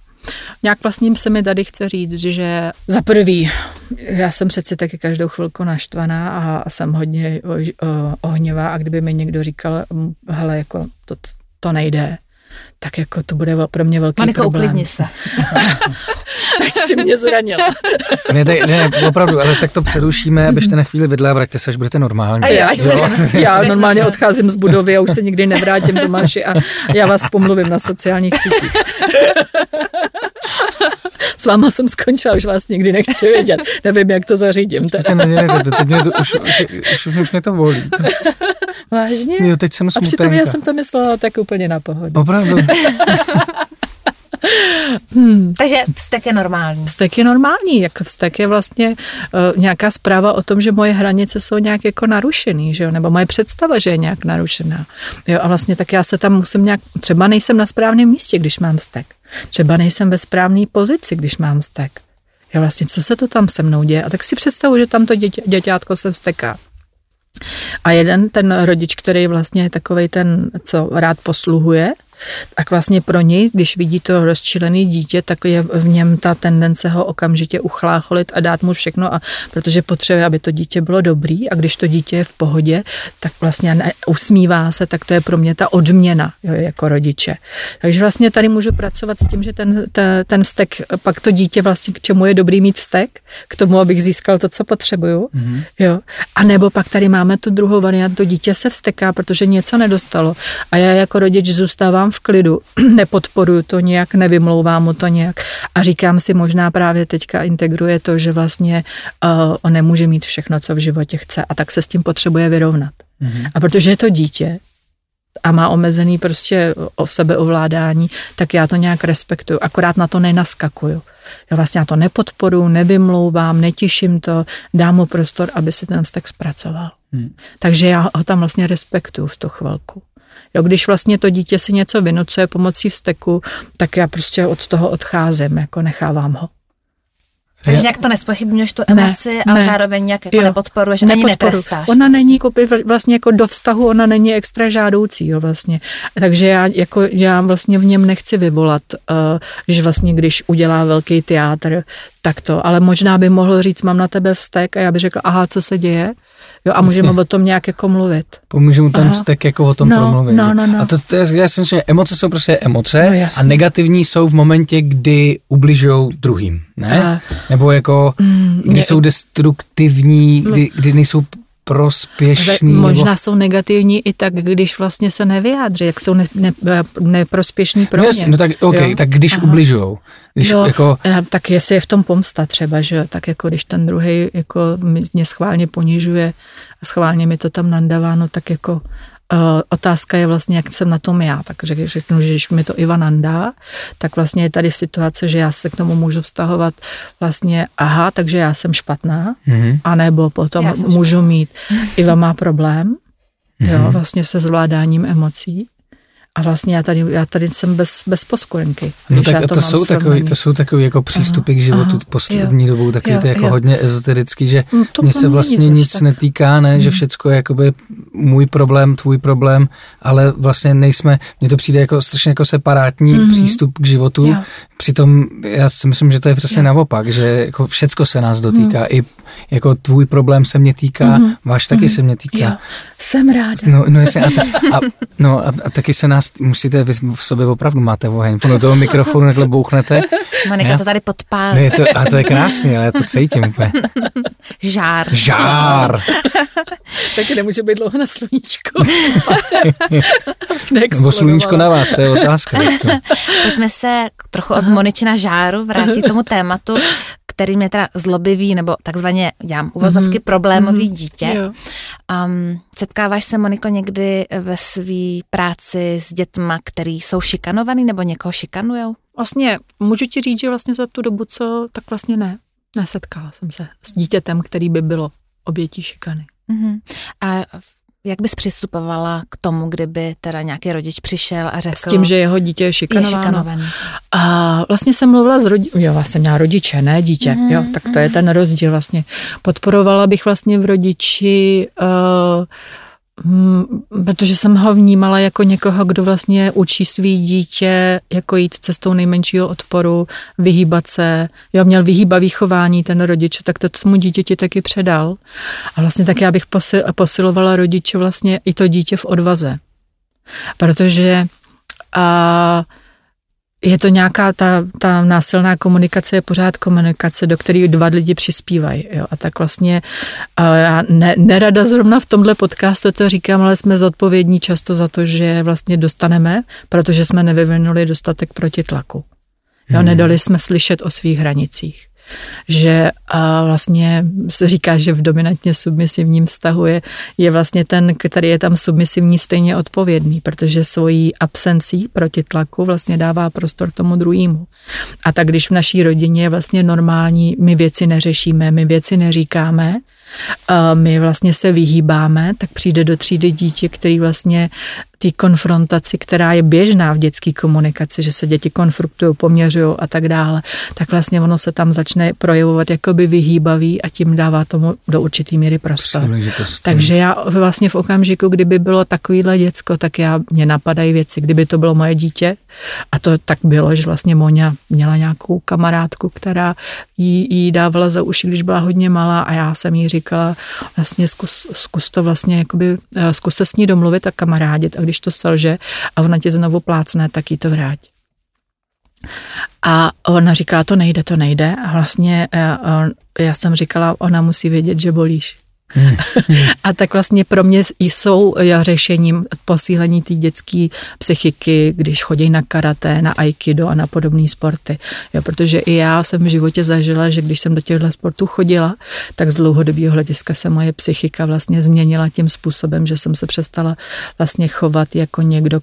Nějak vlastně se mi tady chce říct, že za prvý, já jsem přeci taky každou chvilku naštvaná a jsem hodně ohněvá a kdyby mi někdo říkal, hele, jako to, to nejde, tak jako to bude pro mě velký Maniko, problém. uklidni se. tak si mě zranila. ne, ne, ne, opravdu, ale tak to přerušíme, abyste na chvíli vydle a vraťte se, až budete normální. A já, až já normálně odcházím z budovy a už se nikdy nevrátím do Maši a já vás pomluvím na sociálních sítích. S váma jsem skončila, už vás nikdy nechci vědět. Nevím, jak to zařídím. Teda. Ne, ne, ne, teď mě to, už, už, už, mě to bolí. Vážně? Jo, teď jsem A přitom já jsem to myslela tak úplně na pohodu. Opravdu. Hmm. Takže vztek je normální. Vztek je normální, jak vztek je vlastně uh, nějaká zpráva o tom, že moje hranice jsou nějak jako narušený, že jo? nebo moje představa, že je nějak narušená. Jo? A vlastně tak já se tam musím nějak, třeba nejsem na správném místě, když mám vztek. Třeba nejsem ve správné pozici, když mám vztek. Já vlastně, co se to tam se mnou děje? A tak si představu, že tam to dětě, děťátko se vzteká. A jeden ten rodič, který vlastně je takovej ten, co rád posluhuje, tak vlastně pro něj, když vidí to rozčilený dítě, tak je v něm ta tendence ho okamžitě uchlácholit a dát mu všechno, a protože potřebuje, aby to dítě bylo dobrý a když to dítě je v pohodě, tak vlastně ne, usmívá se, tak to je pro mě ta odměna jo, jako rodiče. Takže vlastně tady můžu pracovat s tím, že ten, ten, ten vztek, pak to dítě vlastně k čemu je dobrý mít vztek, k tomu, abych získal to, co potřebuju. Mm-hmm. Jo. A nebo pak tady máme tu druhou variantu, dítě se vsteká, protože něco nedostalo a já jako rodič zůstávám v klidu, nepodporuju to nějak, nevymlouvám mu to nějak a říkám si možná právě teďka integruje to, že vlastně uh, on nemůže mít všechno, co v životě chce a tak se s tím potřebuje vyrovnat. Mm-hmm. A protože je to dítě, a má omezený prostě o sebeovládání, tak já to nějak respektuju, akorát na to nenaskakuju. Já vlastně já to nepodporu, nevymlouvám, netiším to, dám mu prostor, aby si ten vztek zpracoval. Hmm. Takže já ho tam vlastně respektuju v tu chvilku. Jo, když vlastně to dítě si něco vynucuje pomocí vzteku, tak já prostě od toho odcházím, jako nechávám ho. Takže nějak to nespochybňuješ tu emoci, ne, ale ne. zároveň nějak jako nepodporuješ, ani netrestáš. Ona není jako, vlastně jako do vztahu, ona není extra žádoucí, jo, vlastně. Takže já, jako, já vlastně v něm nechci vyvolat, uh, že vlastně když udělá velký teátr, tak to, ale možná by mohl říct, mám na tebe vztek a já bych řekl, aha, co se děje? Jo, a můžeme Jasně. o tom nějak jako mluvit. Pomůže mu ten Aha. vztek jako o tom no, promluvit. No, no, no. A to, to je, já si myslím, že emoce jsou prostě emoce no, a negativní jsou v momentě, kdy ubližují druhým, ne? A, Nebo jako, mm, kdy mě, jsou destruktivní, kdy, kdy nejsou neprospěšný. Možná nebo... jsou negativní i tak, když vlastně se nevyjádří, jak jsou ne, ne, neprospěšní pro no, mě. no tak, okay, jo? tak když Aha. ubližujou. Když jo, jako... tak jestli je v tom pomsta třeba, že jo, tak jako když ten druhý jako mě schválně ponižuje a schválně mi to tam nandává, no tak jako otázka je vlastně, jak jsem na tom já. Tak řeknu, že když mi to Ivan nandá, tak vlastně je tady situace, že já se k tomu můžu vztahovat vlastně, aha, takže já jsem špatná, mm-hmm. anebo potom můžu špatná. mít, Iva má problém, mm-hmm. jo, vlastně se zvládáním emocí. A vlastně já tady, já tady jsem bez, bez poskorenky. No tak to, to jsou takový, to jsou takový jako přístupy aha, k životu aha, poslední jo, dobou, taky jo, to jako jo. hodně ezoterický, že no mě se vlastně nic tak. netýká, ne, hmm. že všecko je jakoby můj problém, tvůj problém, ale vlastně nejsme, mně to přijde jako strašně jako separátní hmm. přístup k životu, jo. Přitom já si myslím, že to je přesně jo. naopak, že jako všecko se nás dotýká. Mm. I jako tvůj problém se mě týká, mm. váš taky mm. se mě týká. Jo. Jsem ráda. No, no, jestli, a, ta, a, no a, a, taky se nás, musíte, vy v sobě opravdu máte oheň. Do toho mikrofonu takhle bouchnete. Monika já, to tady podpálí. Ne, to, a to je krásně, ale já to cítím úplně. Žár. Žár. taky nemůže být dlouho na sluníčku. Nebo sluníčko na vás, to je otázka. Pojďme se trochu od Moničina žáru vrátit tomu tématu, který mě teda zlobivý, nebo takzvaně, dělám uvozovky, mm-hmm. problémový mm-hmm. dítě. Jo. Um, setkáváš se, Moniko, někdy ve své práci s dětma, který jsou šikanovaný nebo někoho šikanujou? Vlastně můžu ti říct, že vlastně za tu dobu, co, tak vlastně ne. Nesetkala jsem se s dítětem, který by bylo obětí šikany. Mm-hmm. A jak bys přistupovala k tomu, kdyby teda nějaký rodič přišel a řekl... S tím, že jeho dítě je šikanováno. Je A vlastně jsem mluvila s rodiči, jo, vlastně měla rodiče, ne dítě, mm, jo, tak to je ten rozdíl vlastně. Podporovala bych vlastně v rodiči uh, protože jsem ho vnímala jako někoho, kdo vlastně učí svý dítě jako jít cestou nejmenšího odporu, vyhýbat se. Jo, měl vyhýbavý chování ten rodič, tak to tomu dítěti taky předal. A vlastně tak já bych posilovala rodiče vlastně i to dítě v odvaze. Protože a, je to nějaká ta, ta násilná komunikace, je pořád komunikace, do které dva lidi přispívají. Jo? A tak vlastně a já ne, nerada zrovna v tomhle podcastu to říkám, ale jsme zodpovědní často za to, že vlastně dostaneme, protože jsme nevyvinuli dostatek proti tlaku. Jo? Hmm. Nedali jsme slyšet o svých hranicích že a vlastně se říká, že v dominantně submisivním vztahu je, je vlastně ten, který je tam submisivní, stejně odpovědný, protože svojí absencí proti tlaku vlastně dává prostor tomu druhému. A tak když v naší rodině je vlastně normální, my věci neřešíme, my věci neříkáme, my vlastně se vyhýbáme, tak přijde do třídy dítě, který vlastně té konfrontaci, která je běžná v dětské komunikaci, že se děti konfrontují, poměřují a tak dále, tak vlastně ono se tam začne projevovat jakoby vyhýbavý a tím dává tomu do určitý míry prostor. Takže já vlastně v okamžiku, kdyby bylo takovýhle děcko, tak já mě napadají věci, kdyby to bylo moje dítě a to tak bylo, že vlastně Monia měla nějakou kamarádku, která jí, jí dávala za uši, když byla hodně malá a já jsem jí říkala, vlastně zkus, zkus to vlastně, jakoby, eh, zkus se s ní domluvit a kamarádit a když to selže a ona tě znovu plácne, tak jí to vrát. A ona říká, to nejde, to nejde. A vlastně eh, já jsem říkala, ona musí vědět, že bolíš. A tak vlastně pro mě jsou řešením posílení té dětské psychiky, když chodí na karate, na aikido a na podobné sporty. Jo, protože i já jsem v životě zažila, že když jsem do těchto sportů chodila, tak z dlouhodobého hlediska se moje psychika vlastně změnila tím způsobem, že jsem se přestala vlastně chovat jako někdo,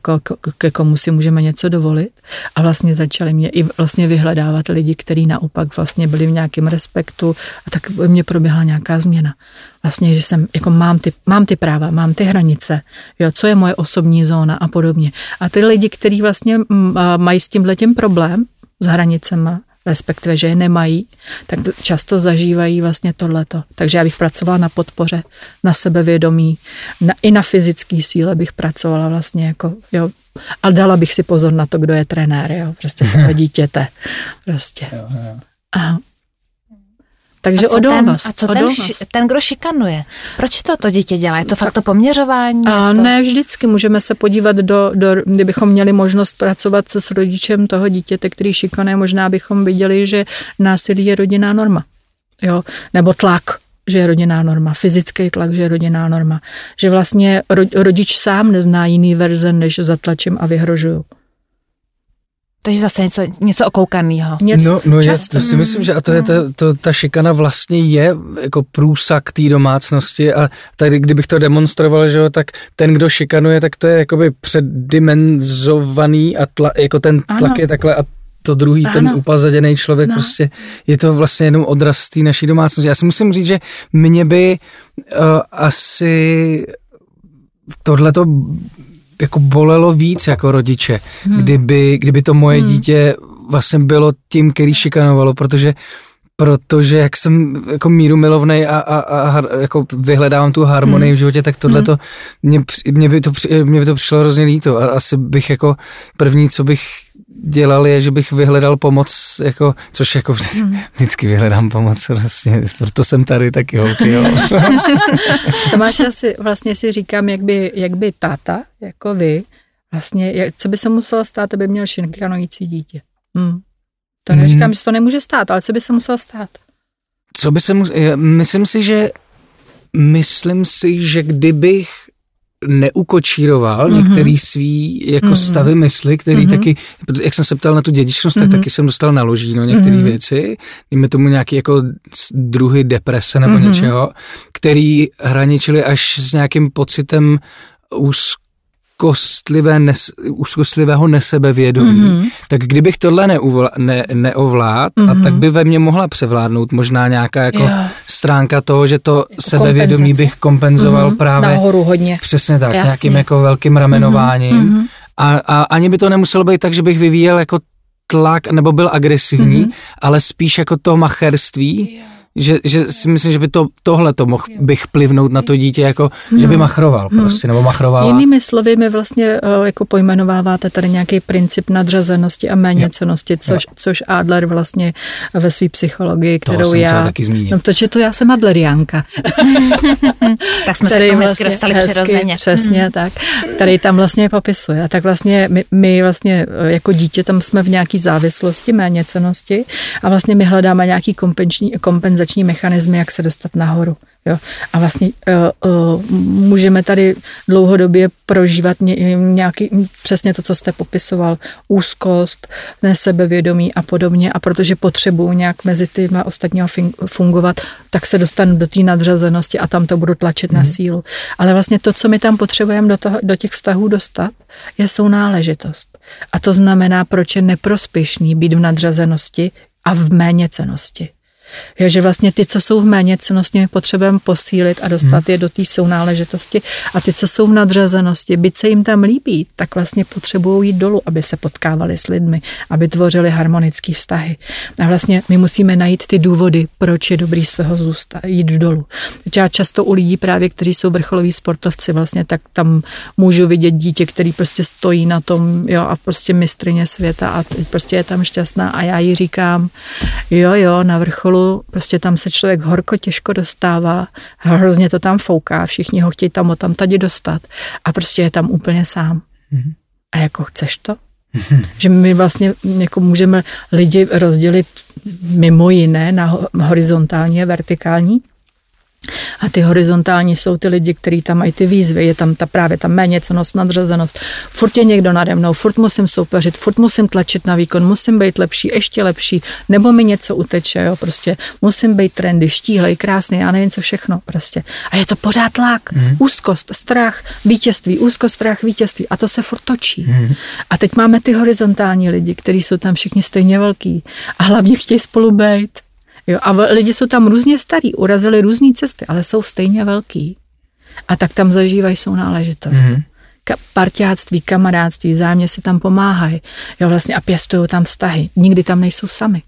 ke komu si můžeme něco dovolit a vlastně začali mě i vlastně vyhledávat lidi, kteří naopak vlastně byli v nějakém respektu a tak mě proběhla nějaká změna vlastně, že jsem, jako mám ty, mám ty práva, mám ty hranice, jo, co je moje osobní zóna a podobně. A ty lidi, kteří vlastně mají s tímhletím problém s hranicema, respektive, že je nemají, tak často zažívají vlastně tohleto. Takže já bych pracovala na podpoře, na sebevědomí, na, i na fyzické síle bych pracovala vlastně jako, jo, a dala bych si pozor na to, kdo je trenér, jo, prostě toho dítěte, prostě. Jo, jo. Aha. Takže a odolnost. Ten, a co odolnost. ten, ten, kdo šikanuje? Proč to to dítě dělá? Je to fakt to poměřování? A to... Ne, vždycky můžeme se podívat do, do, kdybychom měli možnost pracovat se s rodičem toho dítěte, který šikanuje, možná bychom viděli, že násilí je rodinná norma. Jo? Nebo tlak, že je rodinná norma, fyzický tlak, že je rodinná norma, že vlastně rodič sám nezná jiný verze, než zatlačím a vyhrožuju. Takže zase něco, něco okoukaného. No, no já to si myslím, že a to je ta, to, ta šikana vlastně je jako průsak té domácnosti a tady kdybych to demonstroval, že jo, tak ten, kdo šikanuje, tak to je jakoby předimenzovaný a tla, jako ten tlak ano. je takhle a to druhý, ano. ten upazaděný člověk, no. prostě je to vlastně jenom odraz té naší domácnosti. Já si musím říct, že mě by uh, asi tohle to jako bolelo víc jako rodiče, hmm. kdyby, kdyby to moje hmm. dítě vlastně bylo tím, který šikanovalo, protože protože jak jsem jako míru milovnej a, a, a jako vyhledávám tu harmonii hmm. v životě, tak tohle to, hmm. mě, mě, by to, mě by to přišlo hrozně líto a asi bych jako první, co bych dělal, je, že bych vyhledal pomoc, jako, což jako hmm. vždycky vyhledám pomoc, vlastně, proto jsem tady, tak jo, ty jo. Tomáš, já si vlastně si říkám, jak by, jak by táta, jako vy, vlastně, jak, co by se muselo stát, aby měl šinkanující dítě? Hmm. To neříkám, hmm. že to nemůže stát, ale co by se muselo stát? Co by se muselo, myslím si, že myslím si, že kdybych neukočíroval mm-hmm. některý svý jako mm-hmm. stavy mysli, který mm-hmm. taky, jak jsem se ptal na tu dědičnost, mm-hmm. tak taky jsem dostal na no některé mm-hmm. věci, dejme tomu nějaký jako druhy deprese nebo mm-hmm. něčeho, který hraničili až s nějakým pocitem úzkosti úzkostlivé nes, úzkostlivého nesebevědomí, mm-hmm. tak kdybych tohle neuvla, ne, neovlád, mm-hmm. a tak mhm. by ve mně mohla převládnout možná nějaká jako jo. stránka toho, že to jako sebevědomí bych kompenzoval mm-hmm. právě nahoru hodně. Přesně tak, Jasně. nějakým jako velkým ramenováním. Mm-hmm. A, a ani by to nemuselo být tak, že bych vyvíjel jako tlak nebo byl agresivní, mm-hmm. ale spíš jako to macherství. Yeah že, že si myslím, že by to, tohle to mohl bych plivnout na to dítě, jako, no. že by hmm. machroval hmm. prostě, nebo machrovala. Jinými slovy, my vlastně eh, jako pojmenováváte tady nějaký princip nadřazenosti a méněcenosti, což, což Adler vlastně ve své psychologii, kterou Toho já... taky zmínit. No, protože to já jsem Adleriánka. tak jsme se k tomu vlastně dostali hezky, přirozeně. Přesně hmm. tak. Tady tam vlastně popisuje. A tak vlastně my, my vlastně eh, jako dítě tam jsme v nějaký závislosti, méněcenosti a vlastně my hledáme nějaký kompenzační kompenzační mechanismy, jak se dostat nahoru. Jo? A vlastně uh, uh, můžeme tady dlouhodobě prožívat ně, nějaký, přesně to, co jste popisoval, úzkost, nesebevědomí a podobně. A protože potřebuju nějak mezi těma ostatního fungovat, tak se dostanu do té nadřazenosti a tam to budu tlačit mm. na mhm. sílu. Ale vlastně to, co my tam potřebujeme do, toho, do těch vztahů dostat, je sounáležitost. A to znamená, proč je neprospěšný být v nadřazenosti a v méněcenosti. Jo, že vlastně ty, co jsou v méně my potřebujeme posílit a dostat hmm. je do té sounáležitosti. A ty, co jsou v nadřazenosti, byť se jim tam líbí, tak vlastně potřebují jít dolů, aby se potkávali s lidmi, aby tvořili harmonické vztahy. A vlastně my musíme najít ty důvody, proč je dobrý z toho zůstat, jít dolů. Já často u lidí právě, kteří jsou vrcholoví sportovci, vlastně tak tam můžu vidět dítě, který prostě stojí na tom, jo, a prostě mistrině světa a prostě je tam šťastná a já jí říkám, jo, jo, na vrcholu dolů, prostě tam se člověk horko těžko dostává, hrozně to tam fouká, všichni ho chtějí tam o tam tady dostat a prostě je tam úplně sám. Mm-hmm. A jako chceš to? Mm-hmm. Že my vlastně jako můžeme lidi rozdělit mimo jiné na horizontální a vertikální a ty horizontální jsou ty lidi, kteří tam mají ty výzvy, je tam ta právě ta méněcenost, nadřazenost. Furt je někdo nade mnou, furt musím soupeřit, furt musím tlačit na výkon, musím být lepší, ještě lepší, nebo mi něco uteče, jo, prostě musím být trendy, štíhlej, krásný, já nevím co všechno, prostě. A je to pořád tlak, mm. úzkost, strach, vítězství, úzkost, strach, vítězství a to se furt točí. Mm. A teď máme ty horizontální lidi, kteří jsou tam všichni stejně velký a hlavně chtějí spolu být Jo, a lidi jsou tam různě starí, urazili různé cesty, ale jsou stejně velký. A tak tam zažívají sounáležitost. Mm-hmm. Ka- partiáctví, kamarádství, zájemně si tam pomáhají. Jo, vlastně a pěstují tam vztahy. Nikdy tam nejsou sami.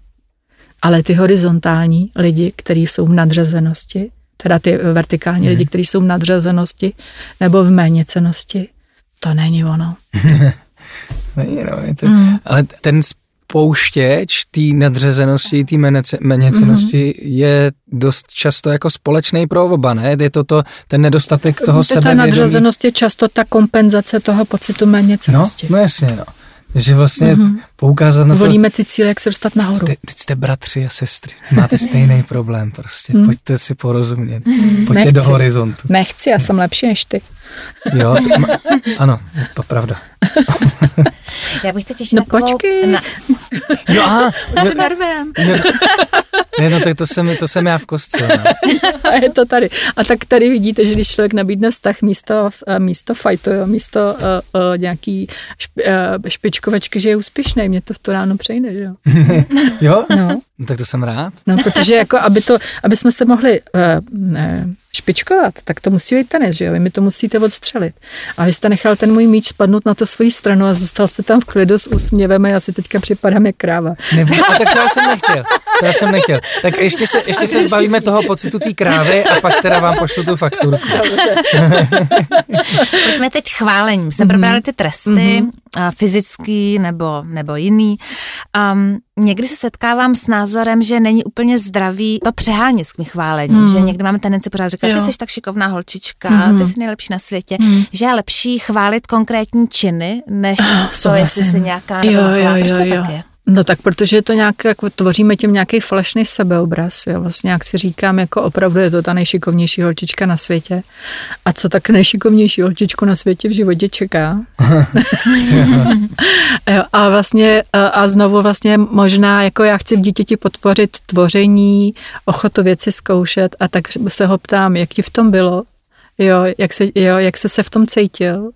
Ale ty horizontální lidi, kteří jsou v nadřazenosti, teda ty vertikální mm-hmm. lidi, kteří jsou v nadřazenosti nebo v méněcenosti, to není ono. není, no, je to, mm. Ale ten pouštěč té nadřazenosti, té méněcenosti mm-hmm. je dost často jako společný pro oba, ne? Je to, to ten nedostatek toho sebevědomí. Ta nadřazenost je často ta kompenzace toho pocitu méněcenosti. No, no jasně, no. Že vlastně mm-hmm. poukázat na to... Volíme ty cíle, jak se dostat nahoru. Jste, teď jste bratři a sestry, máte stejný problém prostě, mm. pojďte si porozumět, pojďte Nechci. do horizontu. Nechci, já jsem lepší než ty. Jo, to, ano, to pravda. Já bych teď ještě No takovou... počkej. Na... Jo, aha. S nervem. Ne, no tak to jsem, to jsem já v kostce. No. A je to tady. A tak tady vidíte, že když člověk nabídne vztah místo, uh, místo fightu, jo, místo uh, uh, nějaký šp, uh, špičkovečky, že je úspěšný, mě to v to ráno přejde, že jo? jo? No. no. tak to jsem rád. No, protože jako, aby, to, aby jsme se mohli uh, ne, špičkovat, tak to musí být tenis, že jo? Vy mi to musíte odstřelit. A vy jste nechal ten můj míč spadnout na to svoji stranu a zůstal jste tam v klidu s úsměvem a já si teďka připadám jak kráva. Nebo, a tak to já jsem nechtěl. To já jsem nechtěl. Tak ještě se, ještě se zbavíme toho pocitu té krávy a pak teda vám pošlu tu fakturku. Pojďme teď chválením. Jsme mm-hmm. probrali ty tresty, mm-hmm. fyzický nebo, nebo jiný. Um, někdy se setkávám s názorem, že není úplně zdravý to přehánět s chválením, mm. že někdy máme tendenci pořád říkat, jo. ty jsi tak šikovná holčička, mm. ty jsi nejlepší na světě, mm. že je lepší chválit konkrétní činy, než oh, to, jestli si nějaká jo, jo, jo, Proč to jo. tak je? No tak, protože je to nějak, jako tvoříme tím nějaký falešný sebeobraz, jo, vlastně jak si říkám, jako opravdu je to ta nejšikovnější holčička na světě. A co tak nejšikovnější holčičku na světě v životě čeká? jo, a vlastně, a znovu vlastně možná, jako já chci v dítěti podpořit tvoření, ochotu věci zkoušet a tak se ho ptám, jak ti v tom bylo, jo, jak se, jo, jak se se v tom cítil.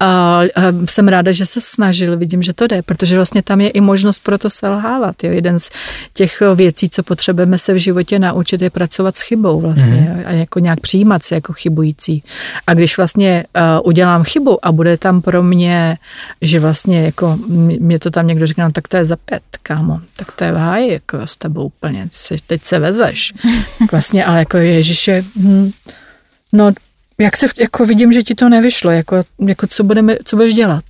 A, a jsem ráda, že se snažil, vidím, že to jde, protože vlastně tam je i možnost pro to selhávat. Jo. Jeden z těch věcí, co potřebujeme se v životě naučit, je pracovat s chybou vlastně mm. a jako nějak přijímat se jako chybující. A když vlastně uh, udělám chybu a bude tam pro mě, že vlastně jako mě to tam někdo říká, no, tak to je za pět, kámo, tak to je v háji, jako s tebou úplně, teď se vezeš. Vlastně, ale jako Ježiše, hm, no jak se, jako vidím, že ti to nevyšlo, jako, jako co, budeme, co budeš dělat?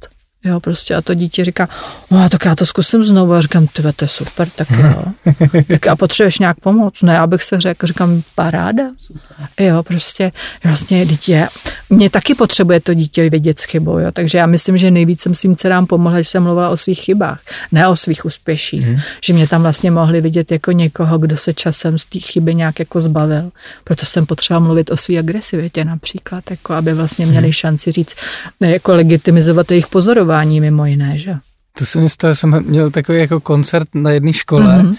Jo, prostě a to dítě říká, no tak já to zkusím znovu a říkám, ty to je super, tak jo. tak a potřebuješ nějak pomoc? Ne, abych se řekl, říkám, paráda. Super. Jo, prostě vlastně dítě, mě taky potřebuje to dítě vědět s chybou, jo, takže já myslím, že nejvíc jsem svým dcerám pomohla, že jsem mluvila o svých chybách, ne o svých úspěších, hmm. že mě tam vlastně mohli vidět jako někoho, kdo se časem z té chyby nějak jako zbavil. Proto jsem potřeba mluvit o své agresivitě například, jako aby vlastně měli mhm. šanci říct, jako legitimizovat jejich pozorování vzdělávání mimo jiné, že? To se mi stalo, jsem měl takový jako koncert na jedné škole mm-hmm.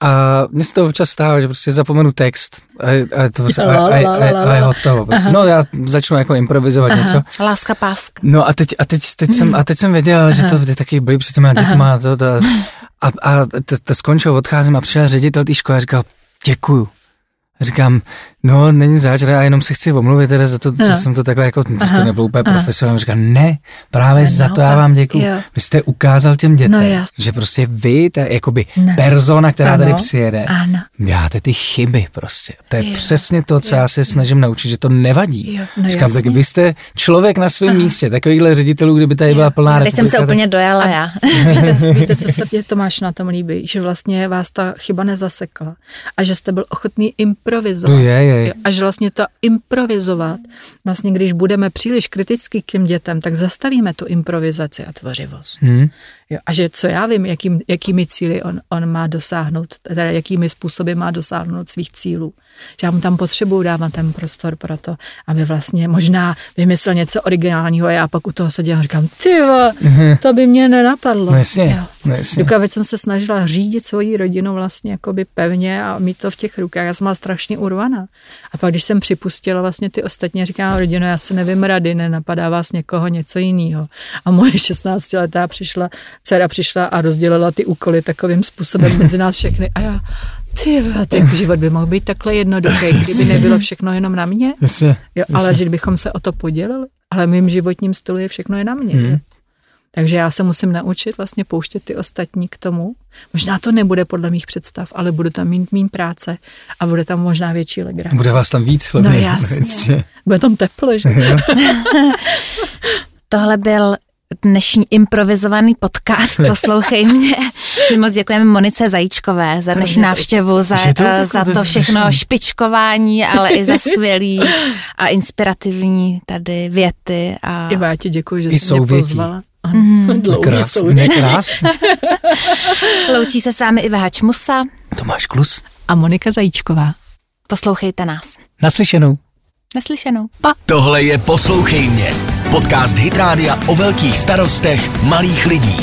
a mně se to občas stává, že prostě zapomenu text a, a, to, prostě, a, a, a, a je hotovo. Prostě. No já začnu jako improvizovat Aha. něco. Láska páska. No a teď, a teď, teď, jsem, a teď jsem věděl, Aha. že to je taky byli před těma dětma to, to, a, a to, to skončilo, odcházím a přišel ředitel té školy a říkal, děkuju. Říkám, no, není zač, já jenom se chci omluvit teda za to, no. že jsem to takhle jako, že to nebylo úplně profesionální. Říkám, ne, právě no, za to já vám děkuji. Vy jste ukázal těm dětem, no, že prostě vy, ta jakoby no. persona, která ano. tady přijede, ano. děláte ty chyby prostě. To je jo. přesně to, co jo. já se snažím naučit, že to nevadí. Jo. No, Říkám, jasně. tak vy jste člověk na svém místě, takovýhle ředitelů, kdyby tady jo. byla plná Teď jsem se úplně dojala já. víte, víte, co se mě Tomáš na tom líbí, že vlastně vás ta chyba nezasekla a že jste byl ochotný improvizovat. No je, je. Jo, a že vlastně to improvizovat, vlastně když budeme příliš kriticky k těm dětem, tak zastavíme tu improvizaci a tvořivost. Hmm. Jo, a že co já vím, jakým, jakými cíly on, on má dosáhnout, teda jakými způsoby má dosáhnout svých cílů. Že já mu tam potřebuju dávat ten prostor pro to, aby vlastně možná vymyslel něco originálního a já pak u toho seděl a říkám, ty mhm. to by mě nenapadlo. No jasně, no jasně. Dokud jsem se snažila řídit svoji rodinu vlastně jakoby pevně a mít to v těch rukách, já jsem byla strašně urvaná. A pak, když jsem připustila vlastně ty ostatní, říkám, rodino, já se nevím rady, nenapadá vás někoho něco jiného. A moje 16 letá přišla dcera přišla a rozdělila ty úkoly takovým způsobem mezi nás všechny a já, ty tak život by mohl být takhle jednoduchý, kdyby nebylo všechno jenom na mě. Jasně, jo, ale jasně. že bychom se o to podělili. Ale mým životním stylu je všechno je na mě. Hmm. Takže já se musím naučit vlastně pouštět ty ostatní k tomu. Možná to nebude podle mých představ, ale bude tam mít mým práce a bude tam možná větší legrace. Bude vás tam víc, hlavně. No jasně. jasně. Bude tam teplo, že? Tohle byl dnešní improvizovaný podcast. Poslouchej mě. My moc děkujeme Monice Zajíčkové za dnešní návštěvu, za, to, uh, za to všechno špičkování, ale i za skvělý a inspirativní tady věty. A... Iva, já ti děkuji, že jsi mě pozvala. Mm, Dlouhý Krás, jsou. nekrásný. Loučí se s vámi Iva Hačmusa. Tomáš Klus. A Monika Zajíčková. Poslouchejte nás. Naslyšenou. Naslyšenou. Tohle je Poslouchej mě. Podcast Hitrádia o velkých starostech malých lidí.